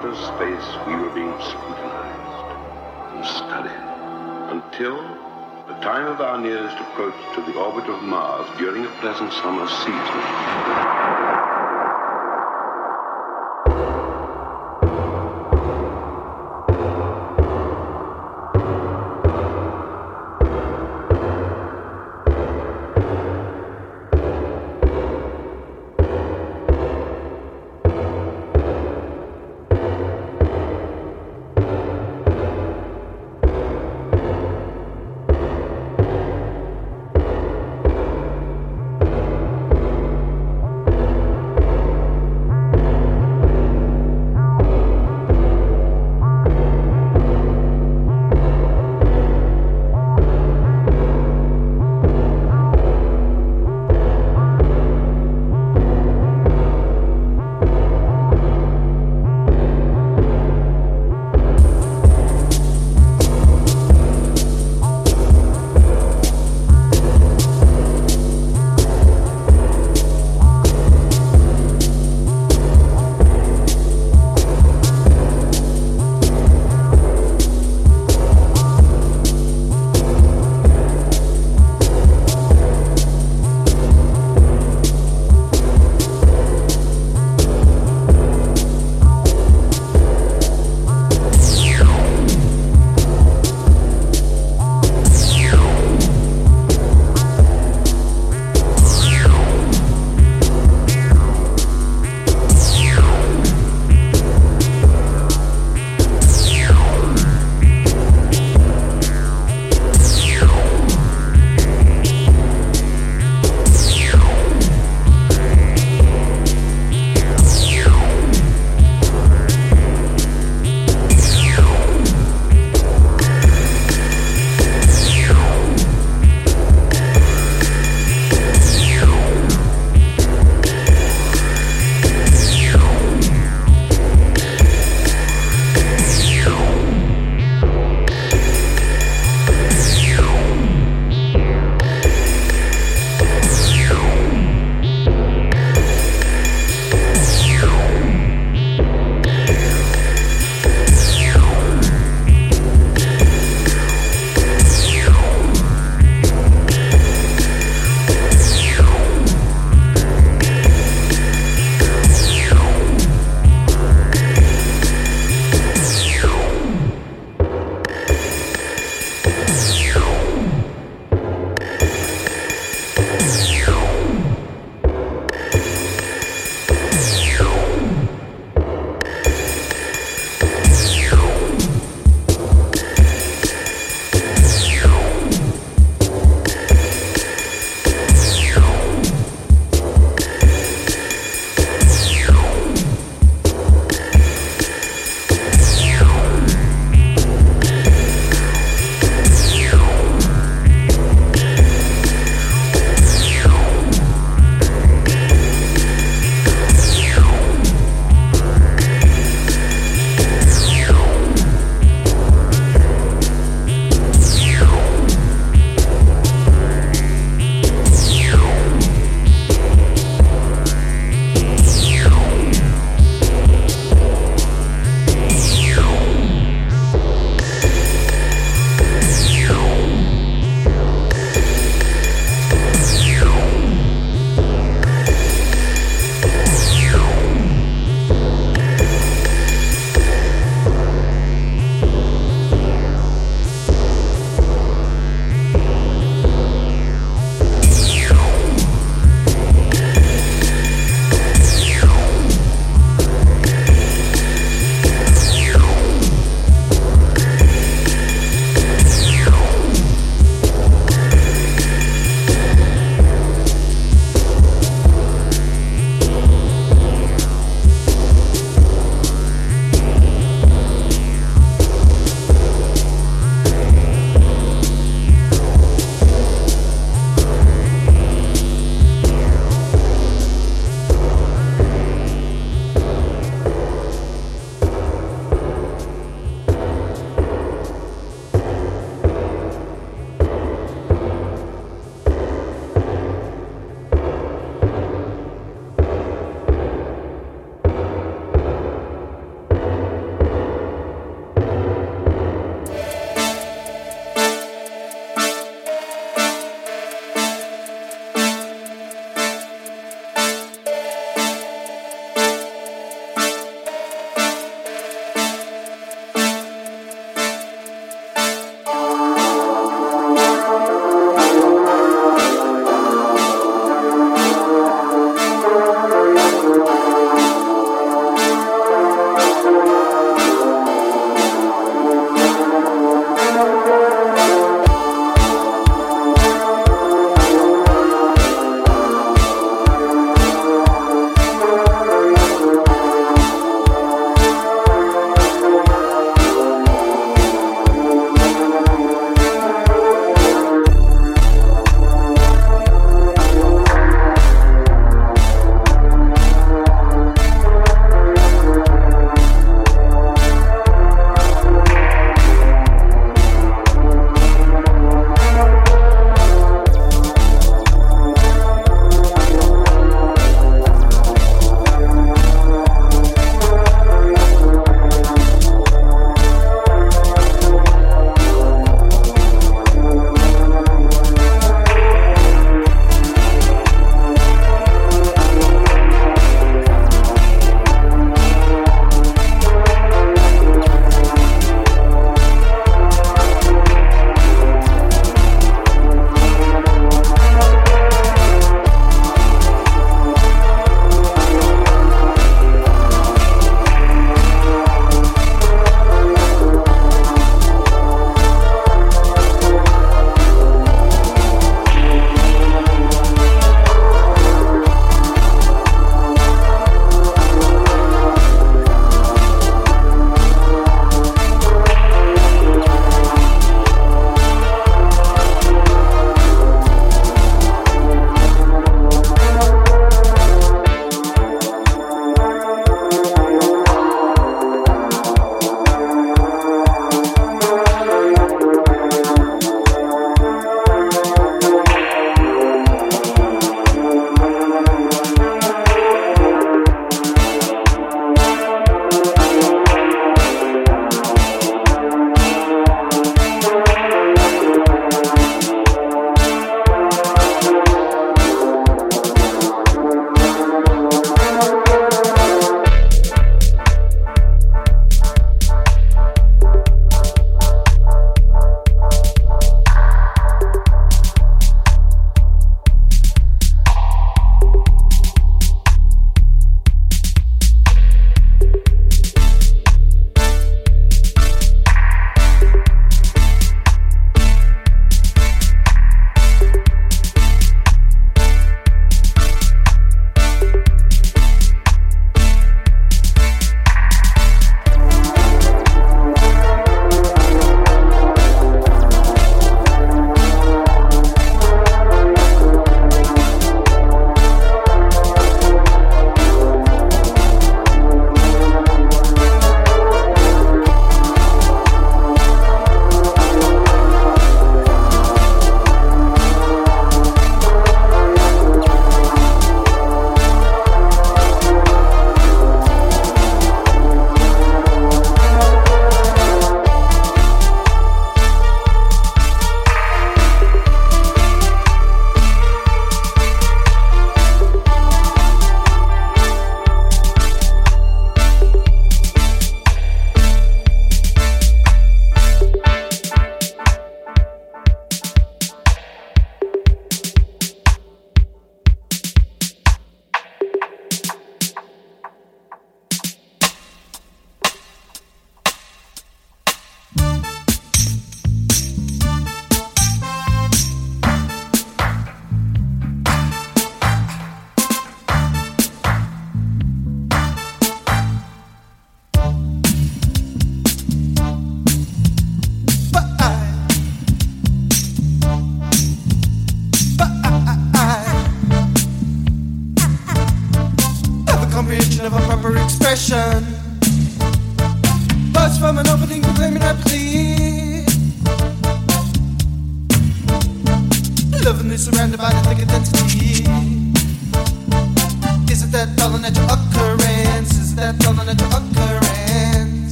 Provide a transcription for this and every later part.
outer space, we were being scrutinized and studied until the time of our nearest approach to the orbit of Mars during a pleasant summer season.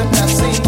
If it's only